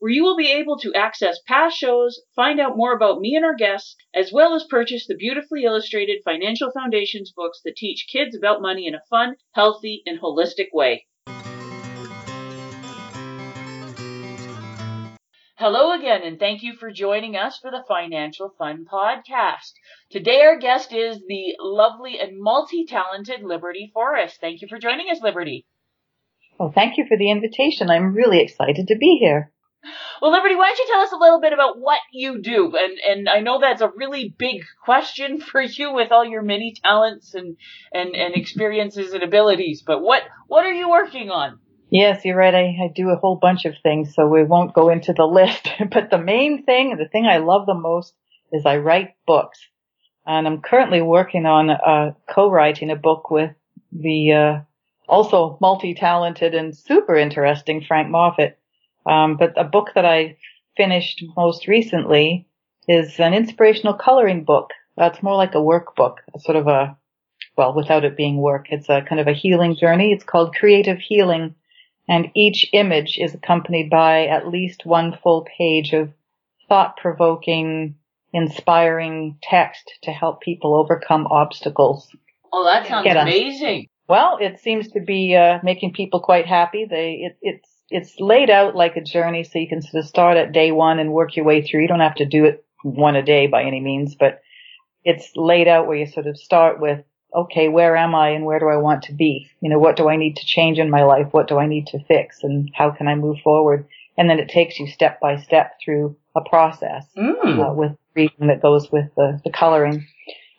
where you will be able to access past shows, find out more about me and our guests, as well as purchase the beautifully illustrated Financial Foundations books that teach kids about money in a fun, healthy, and holistic way. Hello again, and thank you for joining us for the Financial Fun Podcast. Today, our guest is the lovely and multi talented Liberty Forrest. Thank you for joining us, Liberty. Well, thank you for the invitation. I'm really excited to be here. Well, Liberty, why don't you tell us a little bit about what you do? And and I know that's a really big question for you with all your many talents and and, and experiences and abilities. But what what are you working on? Yes, you're right. I, I do a whole bunch of things, so we won't go into the list. but the main thing, the thing I love the most, is I write books, and I'm currently working on uh, co-writing a book with the uh, also multi-talented and super interesting Frank Moffat. Um, but a book that I finished most recently is an inspirational coloring book. That's more like a workbook, a sort of a, well, without it being work, it's a kind of a healing journey. It's called Creative Healing. And each image is accompanied by at least one full page of thought provoking, inspiring text to help people overcome obstacles. Oh, that sounds amazing. Well, it seems to be uh, making people quite happy. They, it, it's it's laid out like a journey so you can sort of start at day one and work your way through. You don't have to do it one a day by any means, but it's laid out where you sort of start with, okay, where am I and where do I want to be? You know, what do I need to change in my life? What do I need to fix and how can I move forward? And then it takes you step by step through a process mm. uh, with reading that goes with the, the coloring.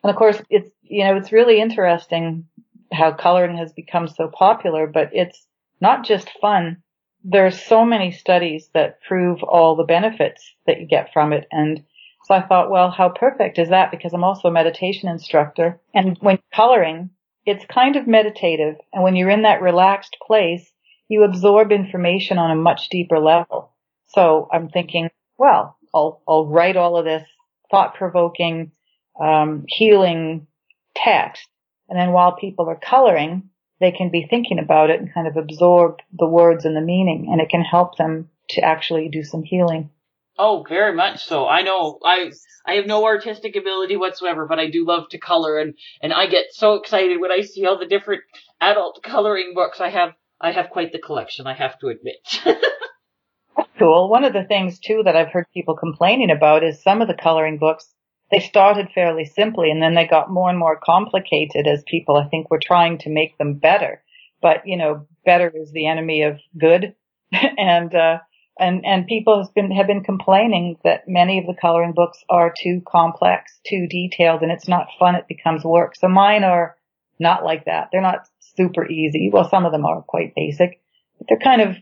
And of course, it's, you know, it's really interesting how coloring has become so popular, but it's not just fun there's so many studies that prove all the benefits that you get from it. And so I thought, well, how perfect is that? Because I'm also a meditation instructor. And when coloring, it's kind of meditative. And when you're in that relaxed place, you absorb information on a much deeper level. So I'm thinking, well, I'll, I'll write all of this thought provoking, um, healing text. And then while people are coloring, they can be thinking about it and kind of absorb the words and the meaning and it can help them to actually do some healing. Oh, very much so. I know I I have no artistic ability whatsoever, but I do love to color and and I get so excited when I see all the different adult coloring books. I have I have quite the collection, I have to admit. That's cool. One of the things too that I've heard people complaining about is some of the coloring books they started fairly simply and then they got more and more complicated as people, I think, were trying to make them better. But, you know, better is the enemy of good. and, uh, and, and people have been, have been complaining that many of the coloring books are too complex, too detailed, and it's not fun. It becomes work. So mine are not like that. They're not super easy. Well, some of them are quite basic, but they're kind of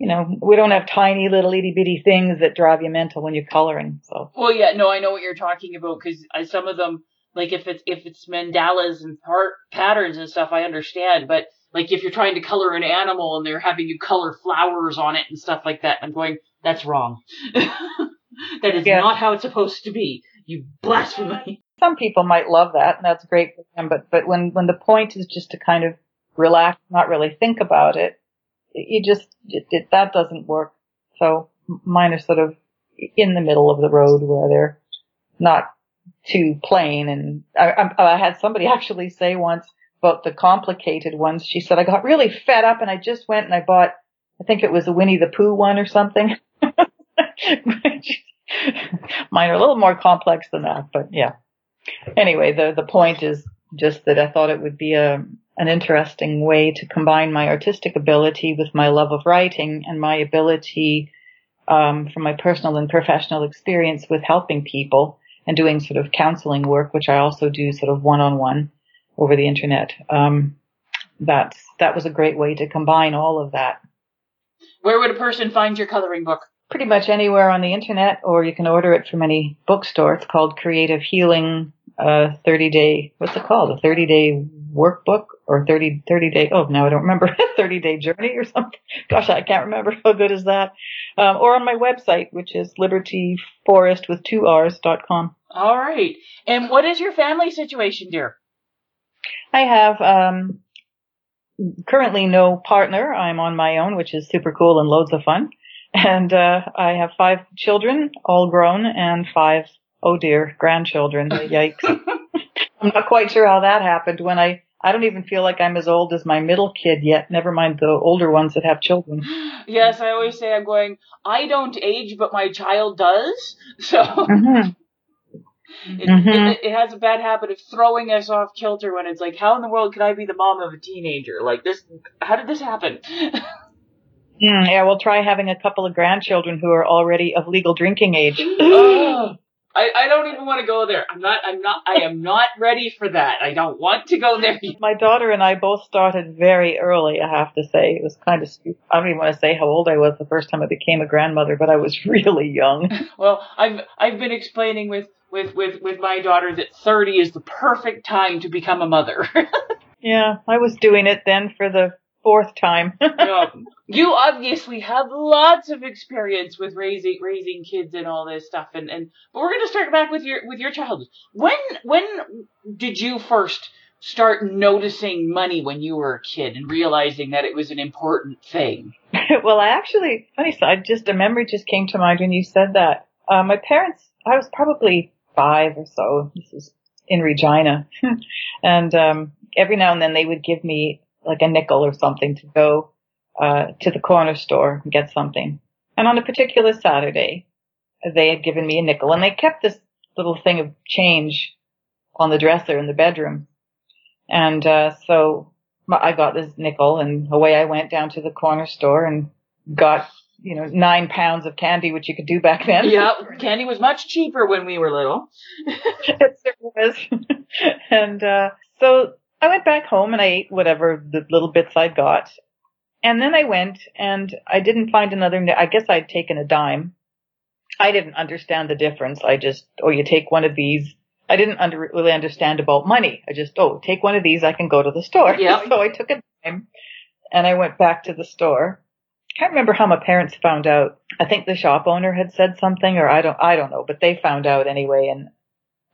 you know, we don't have tiny little itty bitty things that drive you mental when you're coloring. So. Well, yeah, no, I know what you're talking about because some of them, like if it's if it's mandalas and part patterns and stuff, I understand. But like if you're trying to color an animal and they're having you color flowers on it and stuff like that, I'm going, that's wrong. that is yeah. not how it's supposed to be. You blasphemy. Some people might love that, and that's great for them. But but when when the point is just to kind of relax, not really think about it, you just it, it, that doesn't work. So mine are sort of in the middle of the road where they're not too plain. And I, I, I had somebody actually say once about the complicated ones. She said I got really fed up and I just went and I bought I think it was a Winnie the Pooh one or something. Mine are a little more complex than that, but yeah. Anyway, the the point is just that I thought it would be a an interesting way to combine my artistic ability with my love of writing and my ability um, from my personal and professional experience with helping people and doing sort of counseling work, which I also do sort of one on one over the internet. Um, that's that was a great way to combine all of that. Where would a person find your coloring book? Pretty much anywhere on the internet, or you can order it from any bookstore. It's called Creative Healing uh, 30 Day. What's it called? A 30 Day Workbook or 30 30 Day? Oh, now I don't remember. 30 Day Journey or something. Gosh, I can't remember. How good is that? Um, or on my website, which is libertyforrest with two R's dot com. All right. And what is your family situation, dear? I have um, currently no partner. I'm on my own, which is super cool and loads of fun. And uh, I have five children, all grown, and five, oh dear, grandchildren. Yikes. I'm not quite sure how that happened when I, I don't even feel like I'm as old as my middle kid yet, never mind the older ones that have children. Yes, I always say I'm going, I don't age, but my child does. So. Mm-hmm. It, mm-hmm. it, it, has a bad habit of throwing us off kilter when it's like, how in the world could I be the mom of a teenager? Like this, how did this happen? mm, yeah, we'll try having a couple of grandchildren who are already of legal drinking age. oh, I, I don't even want to go there. I'm not, I'm not, I am not ready for that. I don't want to go there. My daughter and I both started very early, I have to say. It was kind of stupid. I don't even want to say how old I was the first time I became a grandmother, but I was really young. well, I've, I've been explaining with, with, with, with my daughter that 30 is the perfect time to become a mother. yeah, I was doing it then for the fourth time. you obviously have lots of experience with raising raising kids and all this stuff and, and but we're gonna start back with your with your childhood. When when did you first start noticing money when you were a kid and realizing that it was an important thing? well I actually funny I just a memory just came to mind when you said that. Uh, my parents I was probably five or so. This was in Regina. and um, every now and then they would give me like a nickel or something to go uh, to the corner store and get something. And on a particular Saturday, they had given me a nickel and they kept this little thing of change on the dresser in the bedroom. And uh, so I got this nickel and away I went down to the corner store and got you know, nine pounds of candy, which you could do back then. Yeah, Candy was much cheaper when we were little. it was. and, uh, so I went back home and I ate whatever the little bits I got. And then I went and I didn't find another, I guess I'd taken a dime. I didn't understand the difference. I just, oh, you take one of these. I didn't under, really understand about money. I just, oh, take one of these. I can go to the store. Yeah. So I took a dime and I went back to the store can't remember how my parents found out. I think the shop owner had said something or I don't, I don't know, but they found out anyway. And,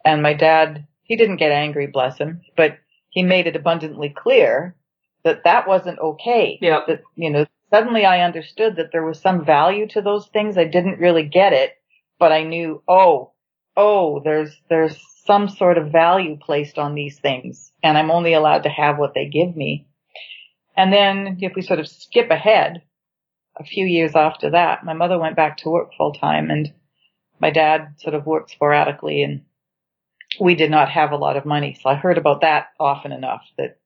and my dad, he didn't get angry, bless him, but he made it abundantly clear that that wasn't okay. Yeah. That, you know, suddenly I understood that there was some value to those things. I didn't really get it, but I knew, oh, oh, there's, there's some sort of value placed on these things and I'm only allowed to have what they give me. And then if we sort of skip ahead, a few years after that, my mother went back to work full time and my dad sort of worked sporadically and we did not have a lot of money. So I heard about that often enough that,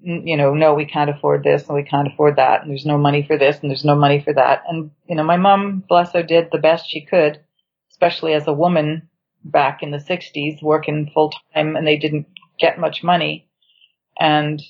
you know, no, we can't afford this and we can't afford that and there's no money for this and there's no money for that. And, you know, my mom, bless her, did the best she could, especially as a woman back in the 60s working full time and they didn't get much money. And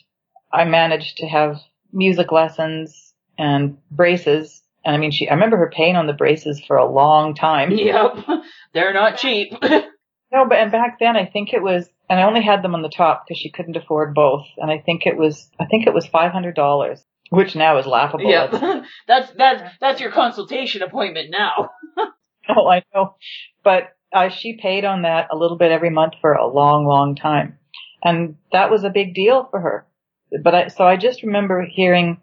I managed to have music lessons and braces. And I mean, she, I remember her paying on the braces for a long time. Yep. They're not cheap. no, but, and back then I think it was, and I only had them on the top because she couldn't afford both. And I think it was, I think it was $500, which now is laughable. Yeah, that's, that's, that's your consultation appointment now. oh, I know. But uh, she paid on that a little bit every month for a long, long time. And that was a big deal for her. But I, so I just remember hearing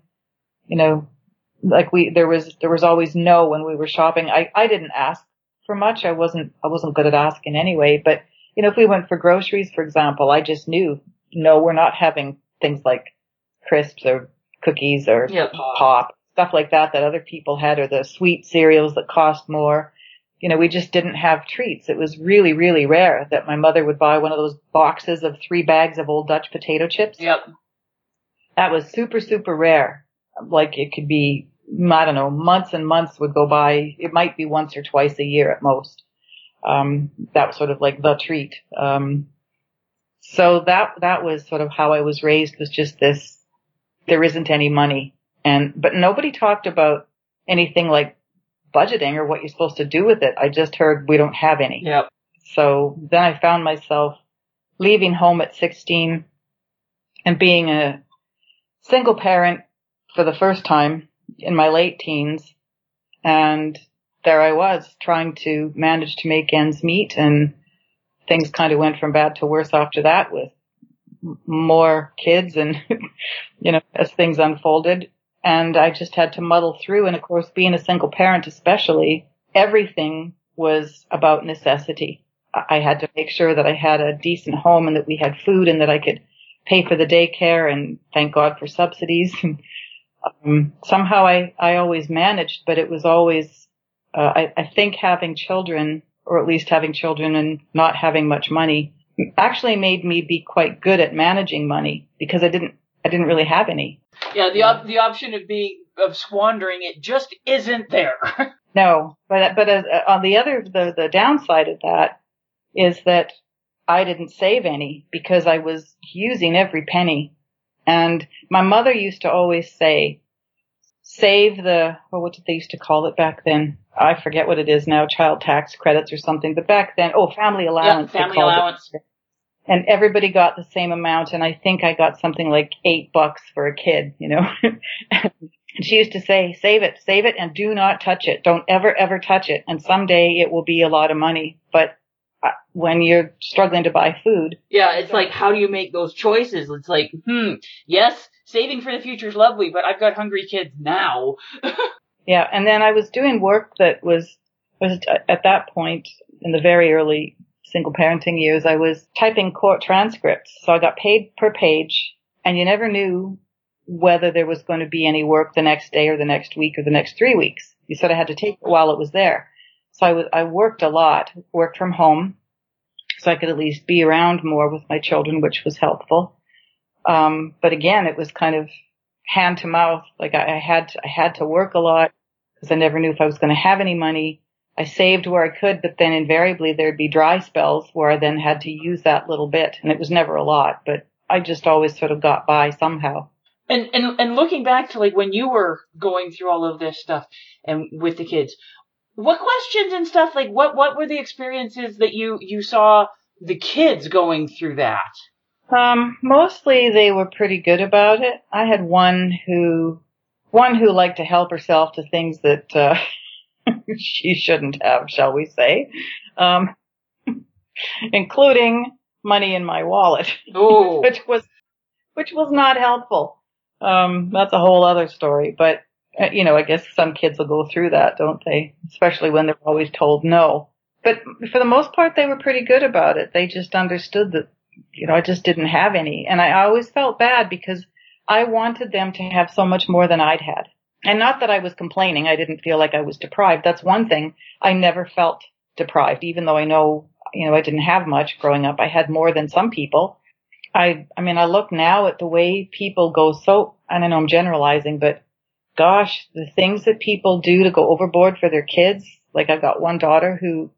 you know, like we, there was, there was always no when we were shopping. I, I didn't ask for much. I wasn't, I wasn't good at asking anyway, but you know, if we went for groceries, for example, I just knew, no, we're not having things like crisps or cookies or yep. pop, stuff like that that other people had or the sweet cereals that cost more. you know, we just didn't have treats. It was really, really rare that my mother would buy one of those boxes of three bags of old Dutch potato chips. Yep. That was super, super rare. Like it could be, I don't know, months and months would go by. It might be once or twice a year at most. Um, that was sort of like the treat. Um, so that, that was sort of how I was raised was just this, there isn't any money. And, but nobody talked about anything like budgeting or what you're supposed to do with it. I just heard we don't have any. Yep. So then I found myself leaving home at 16 and being a single parent for the first time in my late teens. And there I was trying to manage to make ends meet and things kind of went from bad to worse after that with more kids and, you know, as things unfolded and I just had to muddle through. And of course, being a single parent, especially, everything was about necessity. I had to make sure that I had a decent home and that we had food and that I could pay for the daycare and thank God for subsidies. um, somehow I, I always managed, but it was always, uh, I, I think having children, or at least having children and not having much money, actually made me be quite good at managing money because I didn't, I didn't really have any. Yeah, the op- the option of being of squandering it just isn't there. no, but but as, uh, on the other the the downside of that is that I didn't save any because I was using every penny. And my mother used to always say, save the, well, what did they used to call it back then? I forget what it is now, child tax credits or something. But back then, oh, family allowance. Yeah, family allowance. It and everybody got the same amount and I think I got something like eight bucks for a kid, you know. and she used to say, save it, save it and do not touch it. Don't ever, ever touch it. And someday it will be a lot of money. But when you're struggling to buy food. Yeah, it's like, how do you make those choices? It's like, hmm, yes, saving for the future is lovely, but I've got hungry kids now. yeah, and then I was doing work that was, was at that point in the very early single parenting years, I was typing court transcripts. So I got paid per page and you never knew whether there was going to be any work the next day or the next week or the next three weeks. You sort of had to take it while it was there. So I was, I worked a lot, worked from home so I could at least be around more with my children, which was helpful. Um, but again, it was kind of hand to mouth. Like I, I had, to, I had to work a lot because I never knew if I was going to have any money. I saved where I could, but then invariably there'd be dry spells where I then had to use that little bit. And it was never a lot, but I just always sort of got by somehow. And, and, and looking back to like when you were going through all of this stuff and with the kids, what questions and stuff, like what, what were the experiences that you, you saw the kids going through that? Um, mostly they were pretty good about it. I had one who, one who liked to help herself to things that, uh, she shouldn't have, shall we say, um, including money in my wallet, which was which was not helpful. Um, that's a whole other story, but Uh, you know, I guess some kids will go through that, don't they? Especially when they're always told no. But for the most part, they were pretty good about it. They just understood that, you know, I just didn't have any. And I always felt bad because I wanted them to have so much more than I'd had. And not that I was complaining. I didn't feel like I was deprived. That's one thing. I never felt deprived, even though I know, you know, I didn't have much growing up. I had more than some people. I, I mean, I look now at the way people go so, I don't know, I'm generalizing, but gosh, the things that people do to go overboard for their kids. Like I've got one daughter who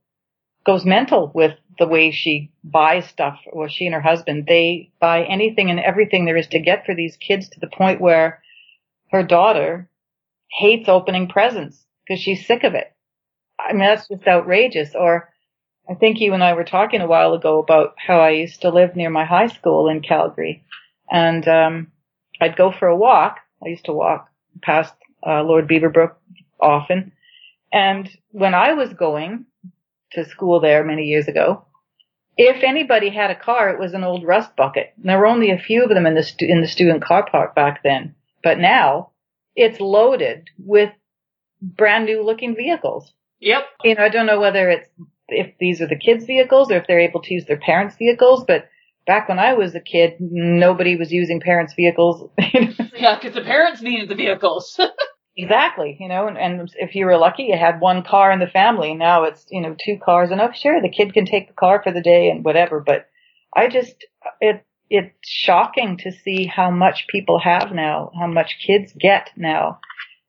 goes mental with the way she buys stuff, or she and her husband, they buy anything and everything there is to get for these kids to the point where her daughter hates opening presents because she's sick of it. I mean, that's just outrageous. Or I think you and I were talking a while ago about how I used to live near my high school in Calgary and, um, I'd go for a walk. I used to walk past, uh, Lord Beaverbrook often. And when I was going to school there many years ago, if anybody had a car, it was an old rust bucket. And there were only a few of them in the stu- in the student car park back then. But now it's loaded with brand new looking vehicles. Yep. You know, I don't know whether it's if these are the kids' vehicles or if they're able to use their parents' vehicles, but back when I was a kid, nobody was using parents' vehicles. yeah, because the parents needed the vehicles. Exactly, you know, and, and if you were lucky, you had one car in the family. Now it's, you know, two cars and oh, sure, the kid can take the car for the day and whatever. But I just, it, it's shocking to see how much people have now, how much kids get now.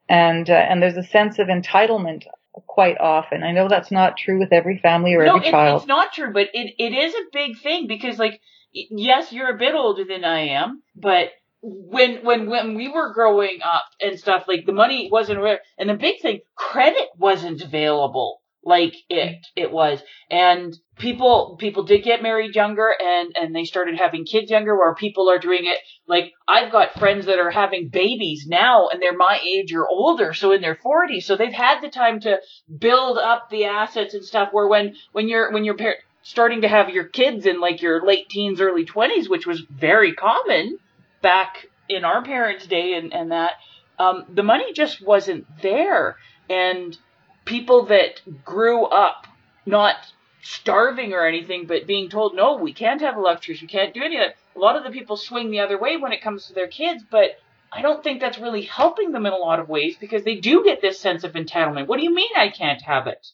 And, uh, and there's a sense of entitlement quite often. I know that's not true with every family or no, every child. it's not true, but it, it is a big thing because, like, yes, you're a bit older than I am, but when when when we were growing up and stuff, like the money wasn't rare, and the big thing, credit wasn't available like it it was, and people people did get married younger, and and they started having kids younger, where people are doing it. Like I've got friends that are having babies now, and they're my age or older, so in their 40s, so they've had the time to build up the assets and stuff. Where when when you're when you're par- starting to have your kids in like your late teens, early 20s, which was very common back in our parents' day and, and that, um, the money just wasn't there. And people that grew up not starving or anything, but being told, no, we can't have luxuries, we can't do any of that. A lot of the people swing the other way when it comes to their kids, but I don't think that's really helping them in a lot of ways because they do get this sense of entitlement. What do you mean I can't have it?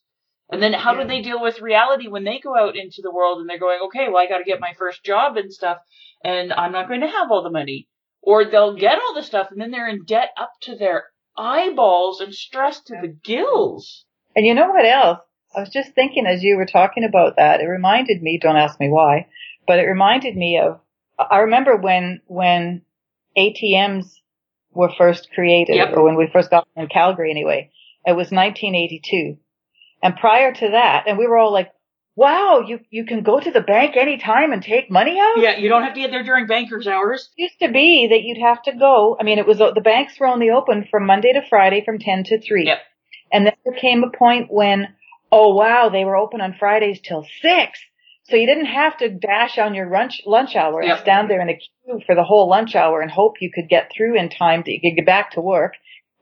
And then how Yeah. do they deal with reality when they go out into the world and they're going, okay, well, I got to get my first job and stuff, and I'm not going to have all the money. Or they'll get all the stuff and then they're in debt up to their eyeballs and stressed to the gills. And you know what else? I was just thinking as you were talking about that, it reminded me, don't ask me why, but it reminded me of, I remember when, when ATMs were first created, Yep. or when we first got them in Calgary anyway, it was 1982. And prior to that, and we were all like, wow, you, you can go to the bank anytime and take money out? Yeah, you don't have to get there during banker's hours. It used to be that you'd have to go. I mean, it was the banks were only open from Monday to Friday from 10 to 3. Yep. And then there came a point when, oh wow, they were open on Fridays till 6. So you didn't have to dash on your lunch lunch hour and Yep. stand there in a queue for the whole lunch hour and hope you could get through in time that you could get back to work.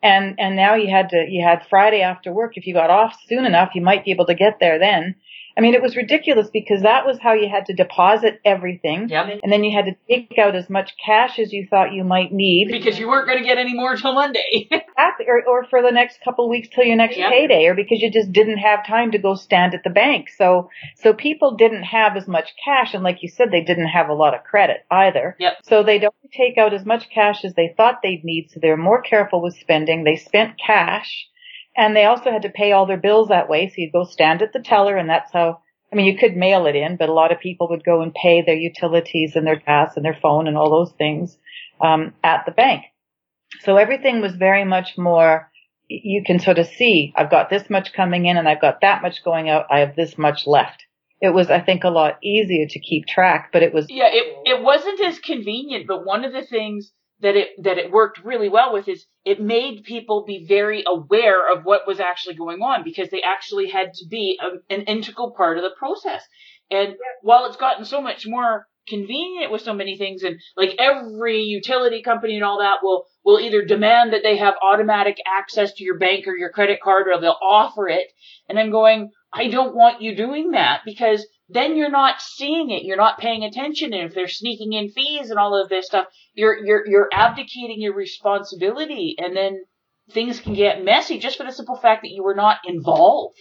And and now you had to you had Friday after work. If you got off soon enough, you might be able to get there then. I mean, it was ridiculous because that was how you had to deposit everything. Yep. And then you had to take out as much cash as you thought you might need. Because you weren't going to get any more till Monday. Or, or for the next couple of weeks till your next Yep. payday, or because you just didn't have time to go stand at the bank. So, so people didn't have as much cash, and like you said, they didn't have a lot of credit either. Yep. So they don't take out as much cash as they thought they'd need, so they're more careful with spending. They spent cash, and they also had to pay all their bills that way. So you'd go stand at the teller, and that's how. I mean, you could mail it in, but a lot of people would go and pay their utilities and their gas and their phone and all those things um, at the bank. So everything was very much more, you can sort of see, I've got this much coming in and I've got that much going out. I have this much left. It was, I think, a lot easier to keep track, but it was, Yeah, it it wasn't as convenient, but one of the things that it that it worked really well with is it made people be very aware of what was actually going on because they actually had to be a, an integral part of the process. And while it's gotten so much more convenient with so many things and like every utility company and all that will will either demand that they have automatic access to your bank or your credit card or they'll offer it and I'm going I don't want you doing that because then you're not seeing it. You're not paying attention. And if they're sneaking in fees and all of this stuff, you're, you're, you're abdicating your responsibility. And then things can get messy just for the simple fact that you were not involved.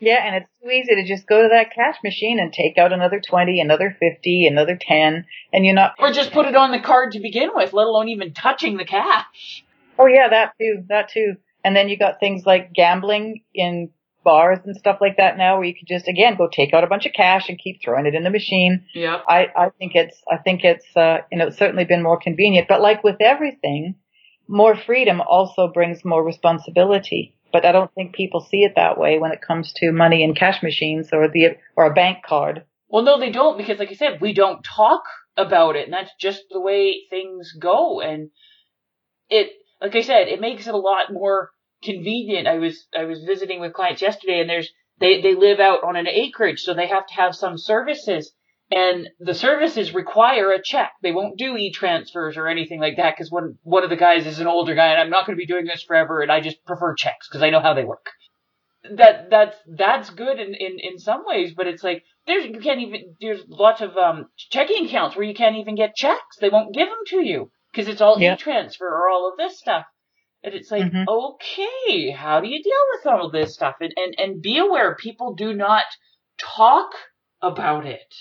yeah, and it's too easy to just go to that cash machine and take out another 20, another 50, another 10, and you're not, Or just put it on the card to begin with, let alone even touching the cash. oh yeah, that too, that too. And then you got things like gambling in bars and stuff like that now where you could just, again, go take out a bunch of cash and keep throwing it in the machine. Yeah. I, I think it's, I think it's, uh, you know, it's certainly been more convenient, but like with everything, more freedom also brings more responsibility. But I don't think people see it that way when it comes to money and cash machines or the, or a bank card. Well, no, they don't because, like I said, we don't talk about it, and that's just the way things go. And it, like I said, it makes it a lot more convenient. I was I was visiting with clients yesterday, and there's they they live out on an acreage, so they have to have some services, and the services require a check. They won't do e transfers or anything like that because one one of the guys is an older guy, and I'm not going to be doing this forever, and I just prefer checks because I know how they work. That that's that's good in, in in some ways, but it's like there's you can't even there's lots of um checking accounts where you can't even get checks. They won't give them to you because it's all Yeah. e-transfer or all of this stuff. And it's like, mm-hmm. okay, how do you deal with all this stuff? And, and, and be aware people do not talk about it.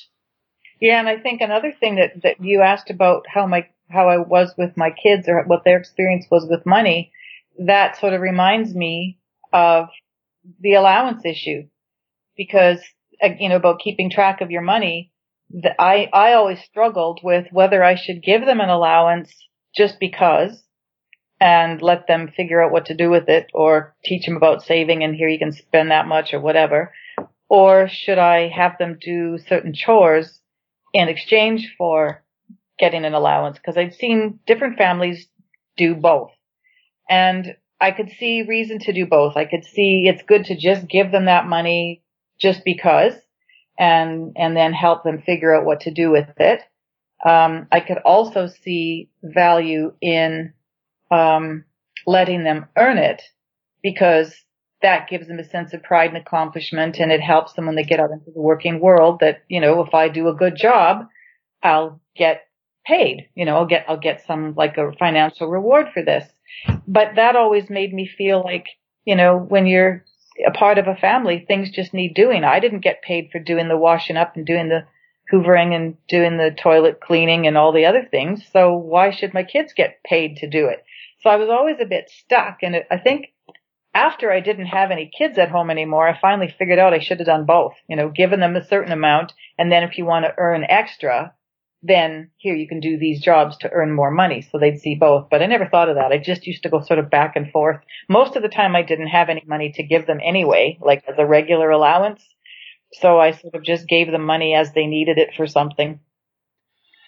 Yeah, and I think another thing that, that you asked about how my, how I was with my kids or what their experience was with money, that sort of reminds me of the allowance issue because, uh, you know, about keeping track of your money. I, I always struggled with whether I should give them an allowance just because and let them figure out what to do with it or teach them about saving and here you can spend that much or whatever. Or should I have them do certain chores in exchange for getting an allowance? Cause I've seen different families do both. And I could see reason to do both. I could see it's good to just give them that money just because and, and then help them figure out what to do with it. Um, I could also see value in um, letting them earn it because that gives them a sense of pride and accomplishment and it helps them when they get out into the working world that, you know, if I do a good job, I'll get paid, you know, I'll get, I'll get some like a financial reward for this. But that always made me feel like, you know, when you're a part of a family, things just need doing. I didn't get paid for doing the washing up and doing the hoovering and doing the toilet cleaning and all the other things. So why should my kids get paid to do it? So I was always a bit stuck. And it, I think after I didn't have any kids at home anymore, I finally figured out I should have done both, you know, given them a certain amount. And then if you want to earn extra, then here you can do these jobs to earn more money. So they'd see both. But I never thought of that. I just used to go sort of back and forth. Most of the time I didn't have any money to give them anyway, like as a regular allowance. So I sort of just gave them money as they needed it for something.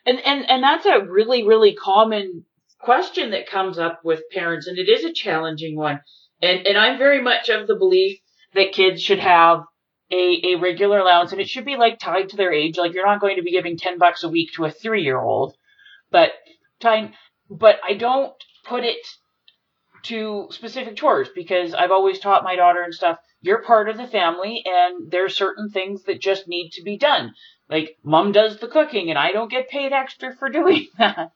And, and, and that's a really, really common question that comes up with parents, and it is a challenging one. And, and I'm very much of the belief that kids should have a, a regular allowance, and it should be like tied to their age. Like you're not going to be giving 10 bucks a week to a three year old, but time, but I don't put it to specific chores because I've always taught my daughter and stuff, you're part of the family and there's certain things that just need to be done. Like mom does the cooking and I don't get paid extra for doing that.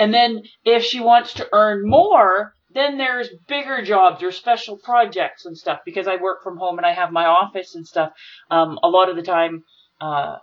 And then if she wants to earn more, then there's bigger jobs or special projects and stuff because I work from home and I have my office and stuff. Um, a lot of the time, uh,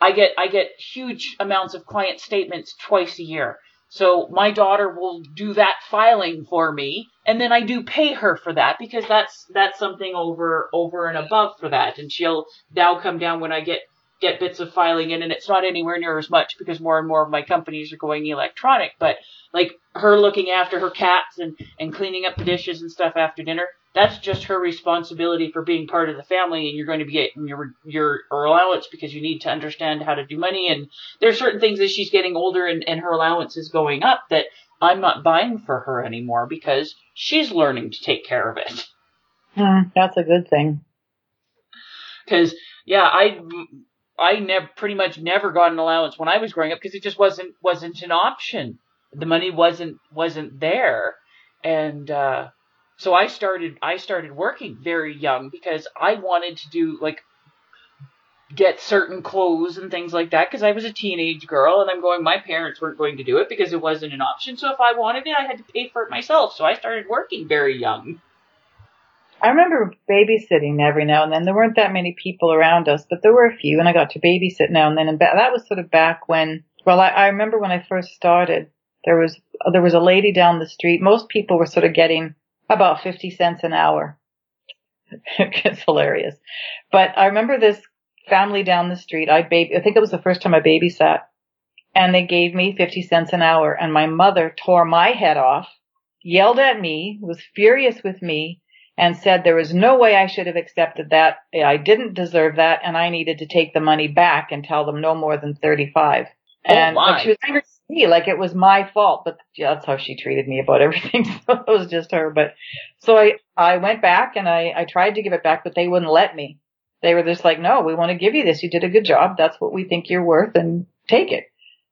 I get I get huge amounts of client statements twice a year. So my daughter will do that filing for me, and then I do pay her for that because that's that's something over over and above for that. And she'll now come down when I get get bits of filing in, and it's not anywhere near as much because more and more of my companies are going electronic. But like her looking after her cats and and cleaning up the dishes and stuff after dinner, that's just her responsibility for being part of the family, and you're going to be getting your your allowance because you need to understand how to do money. And there's certain things as she's getting older and and her allowance is going up that I'm not buying for her anymore because she's learning to take care of it. Mm, that's a good thing. Because yeah, I I never pretty much never got an allowance when I was growing up because it just wasn't wasn't an option. The money wasn't wasn't there, and uh, so I started I started working very young because I wanted to do like get certain clothes and things like that because I was a teenage girl and I'm going my parents weren't going to do it because it wasn't an option. So if I wanted it, I had to pay for it myself. So I started working very young. I remember babysitting every now and then. There weren't that many people around us, but there were a few, and I got to babysit now and then. And that was sort of back when. Well, I, I remember when I first started. There was there was a lady down the street. Most people were sort of getting about fifty cents an hour. it's hilarious, but I remember this family down the street. I baby. I think it was the first time I babysat, and they gave me fifty cents an hour. And my mother tore my head off, yelled at me, was furious with me and said there was no way I should have accepted that. I didn't deserve that and I needed to take the money back and tell them no more than 35. And oh she was angry with me, like it was my fault, but yeah, that's how she treated me about everything. So it was just her. But so I, I went back and I, I tried to give it back, but they wouldn't let me. They were just like, no, we want to give you this. You did a good job. That's what we think you're worth and take it.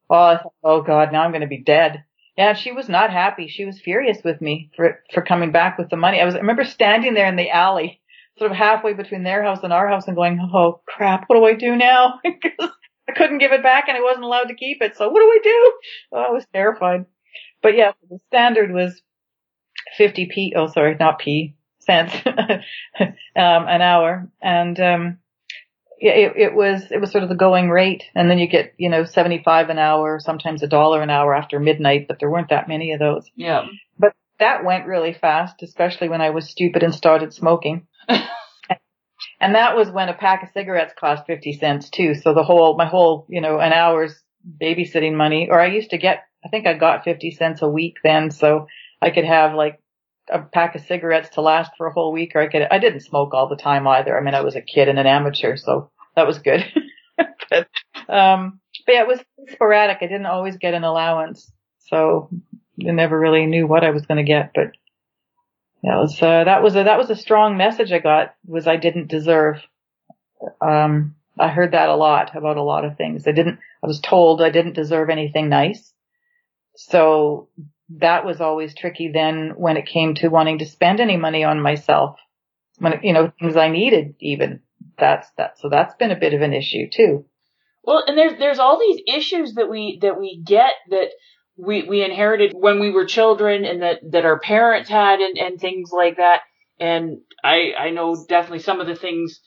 Well, I thought, oh God, now I'm going to be dead. Yeah, she was not happy. She was furious with me for for coming back with the money. I was I remember standing there in the alley, sort of halfway between their house and our house, and going, "Oh crap, what do I do now?" Because I couldn't give it back and I wasn't allowed to keep it. So what do I do? Oh, I was terrified. But yeah, the standard was 50 p, oh sorry, not p, cents, um, an hour. And, um, it, it was, it was sort of the going rate. And then you get, you know, 75 an hour, sometimes a dollar an hour after midnight, but there weren't that many of those. Yeah. But that went really fast, especially when I was stupid and started smoking. and that was when a pack of cigarettes cost 50 cents too. So the whole, my whole, you know, an hour's babysitting money, or I used to get, I think I got 50 cents a week then. So I could have like a pack of cigarettes to last for a whole week, or I could, I didn't smoke all the time either. I mean, I was a kid and an amateur, so that was good. but, um, but yeah, it was sporadic. I didn't always get an allowance. So I never really knew what I was going to get, but that was, uh, that was a, that was a strong message I got was I didn't deserve. Um, I heard that a lot about a lot of things. I didn't, I was told I didn't deserve anything nice. So that was always tricky then when it came to wanting to spend any money on myself. When, you know, things I needed even. That's that. So that's been a bit of an issue too. Well, and there's, there's all these issues that we, that we get that, we we inherited when we were children and that that our parents had and and things like that and i i know definitely some of the things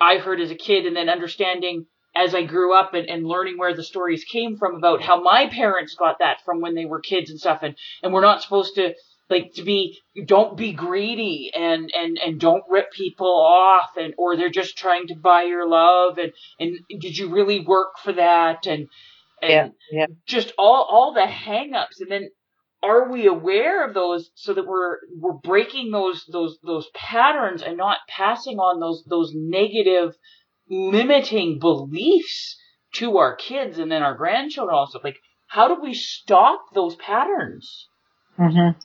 i heard as a kid and then understanding as i grew up and, and learning where the stories came from about how my parents got that from when they were kids and stuff. And and we're not supposed to like to be don't be greedy and and and don't rip people off and or they're just trying to buy your love. And and did you really work for that? And and yeah, yeah. just all all the hangups. And then are we aware of those so that we're we're breaking those those those patterns and not passing on those those negative limiting beliefs to our kids and then our grandchildren also. Like how do we stop those patterns? Mm-hmm.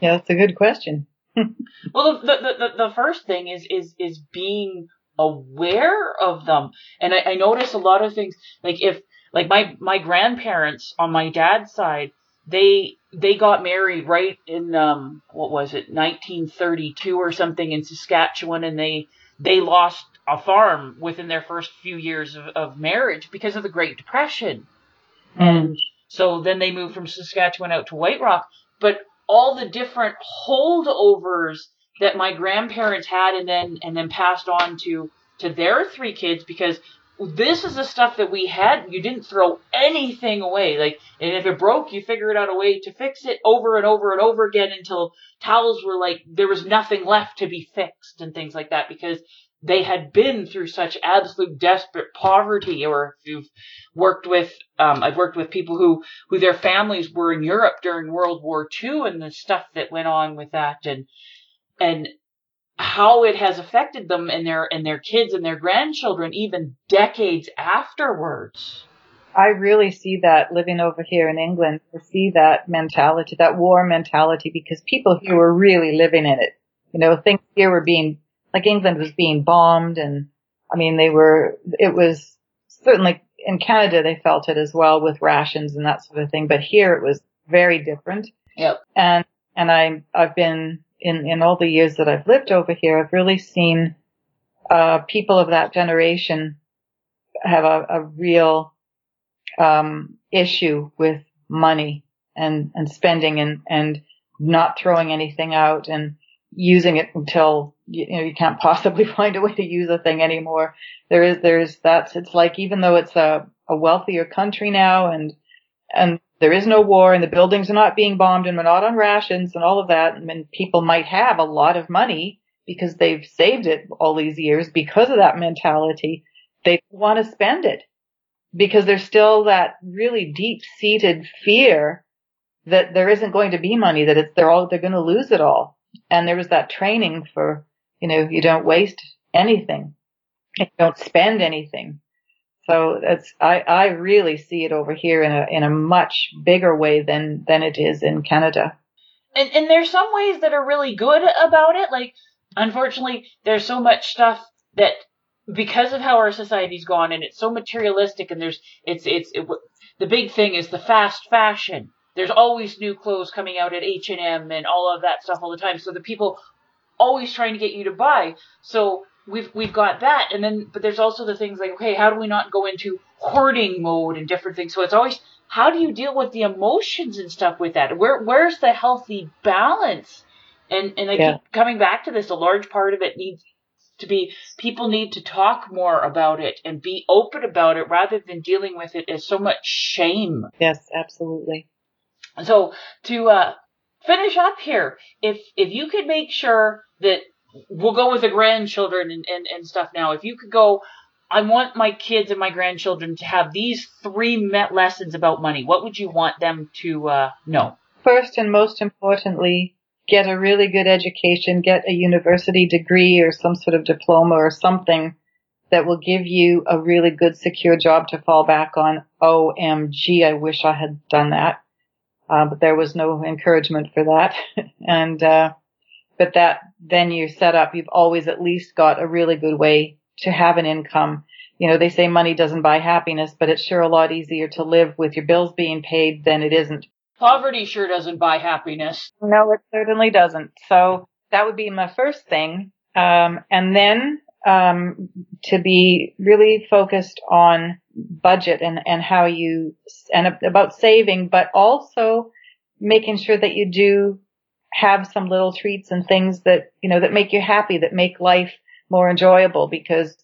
yeah that's a good question. Well the, the the the first thing is is is being aware of them. And I, I notice a lot of things like if like my my grandparents on my dad's side, they they got married right in um what was it 1932 or something in Saskatchewan, and they they lost a farm within their first few years of, of marriage because of the Great Depression, mm. and so then they moved from Saskatchewan out to White Rock, but all the different holdovers that my grandparents had and then and then passed on to to their three kids because this is the stuff that we had. You didn't throw anything away. Like, and if it broke, you figured out a way to fix it over and over and over again until towels were like, there was nothing left to be fixed and things like that because they had been through such absolute desperate poverty or if you've worked with, um, I've worked with people who, who their families were in Europe during World War II and the stuff that went on with that and, and how it has affected them and their and their kids and their grandchildren even decades afterwards. I really see that living over here in England. I see that mentality, that war mentality, because people here were really living in it. You know, things here were being, like England was being bombed and, I mean, they were, it was certainly in Canada they felt it as well with rations and that sort of thing, but here it was very different. Yep. And, and I, I've been in, in all the years that I've lived over here, I've really seen, uh, people of that generation have a, a real, um, issue with money and, and spending and, and not throwing anything out and using it until you, know you can't possibly find a way to use a thing anymore. There is there's that's it's like even though it's a, a wealthier country now and and there is no war and the buildings are not being bombed and we're not on rations and all of that. And people might have a lot of money because they've saved it all these years because of that mentality. They want to spend it because there's still that really deep seated fear that there isn't going to be money, that it's, they're all, they're going to lose it all. And there was that training for, you know, you don't waste anything. You don't spend anything. So that's I, I really see it over here in a in a much bigger way than than it is in Canada. And and there's some ways that are really good about it. Like unfortunately, there's so much stuff that because of how our society's gone and it's so materialistic and there's it's it's it, the big thing is the fast fashion. There's always new clothes coming out at H&M and all of that stuff all the time. So the people always trying to get you to buy. So we've we've got that, and then but there's also the things like okay, how do we not go into hoarding mode and different things? So it's always how do you deal with the emotions and stuff with that? Where where's the healthy balance? And and I Yeah. keep coming back to this. A large part of it needs to be people need to talk more about it and be open about it rather than dealing with it as so much shame. Yes, absolutely. So to uh, finish up here, if if you could make sure that we'll go with the grandchildren and, and, and stuff now, if you could go, I want my kids and my grandchildren to have these three met lessons about money. What would you want them to uh, know? First and most importantly, get a really good education, get a university degree or some sort of diploma or something that will give you a really good secure job to fall back on. OMG, I wish I had done that. Uh, but there was no encouragement for that. and, uh, but that, then you're set up. You've always at least got a really good way to have an income. You know, they say money doesn't buy happiness, but it's sure a lot easier to live with your bills being paid than it isn't Poverty sure doesn't buy happiness. no, it certainly doesn't. So that would be my first thing. Um, and then um, to be really focused on budget and, and how you and about saving, but also making sure that you do have some little treats and things that you know that make you happy, that make life more enjoyable. Because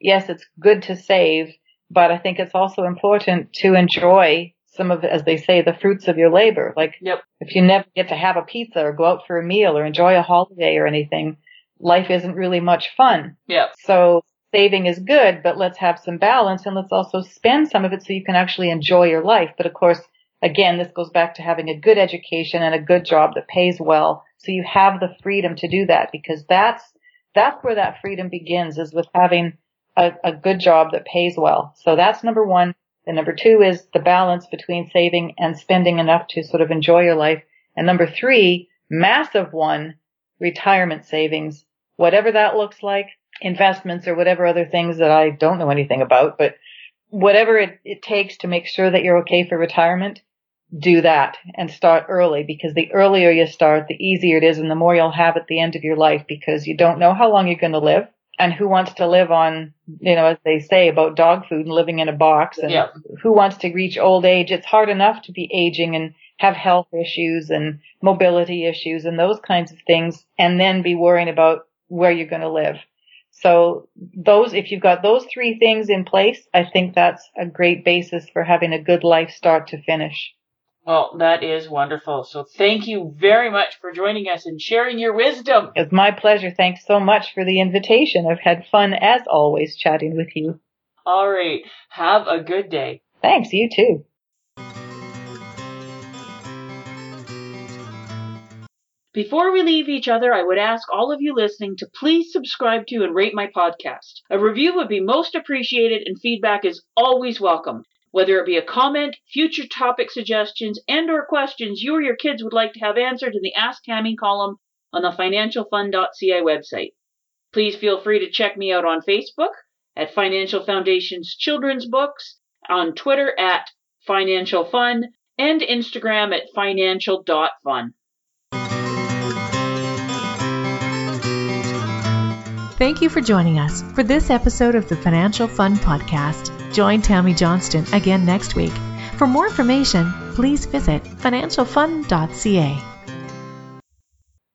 yes, it's good to save, but I think it's also important to enjoy some of, as they say, the fruits of your labor. Like Yep. if you never get to have a pizza or go out for a meal or enjoy a holiday or anything, life isn't really much fun. Yeah. So saving is good, but let's have some balance and let's also spend some of it so you can actually enjoy your life. But of course, again, this goes back to having a good education and a good job that pays well. So you have the freedom to do that because that's, that's where that freedom begins is with having a, a good job that pays well. So that's number one. And number two is the balance between saving and spending enough to sort of enjoy your life. And number three, massive one, retirement savings, whatever that looks like, investments or whatever other things that I don't know anything about, but whatever it, it takes to make sure that you're okay for retirement, do that and start early because the earlier you start, the easier it is and the more you'll have at the end of your life because you don't know how long you're going to live. And who wants to live on, you know, as they say about dog food and living in a box and Yeah. who wants to reach old age? It's hard enough to be aging and have health issues and mobility issues and those kinds of things and then be worrying about where you're going to live. So those, if you've got those three things in place, I think that's a great basis for having a good life start to finish. Well, that is wonderful. So thank you very much for joining us and sharing your wisdom. It's my pleasure. Thanks so much for the invitation. I've had fun as always chatting with you. All right. Have a good day. Thanks, you too. Before we leave each other, I would ask all of you listening to please subscribe to and rate my podcast. A review would be most appreciated and feedback is always welcome. Whether it be a comment, future topic suggestions, and or questions you or your kids would like to have answered in the Ask Tammy column on the financialfun.ca website. Please feel free to check me out on Facebook at Financial Foundation's Children's Books, on Twitter at Financial Fun, and Instagram at financial.fun. Thank you for joining us for this episode of the Financial Fun Podcast. Join Tammy Johnston again next week. For more information, please visit financialfun.ca.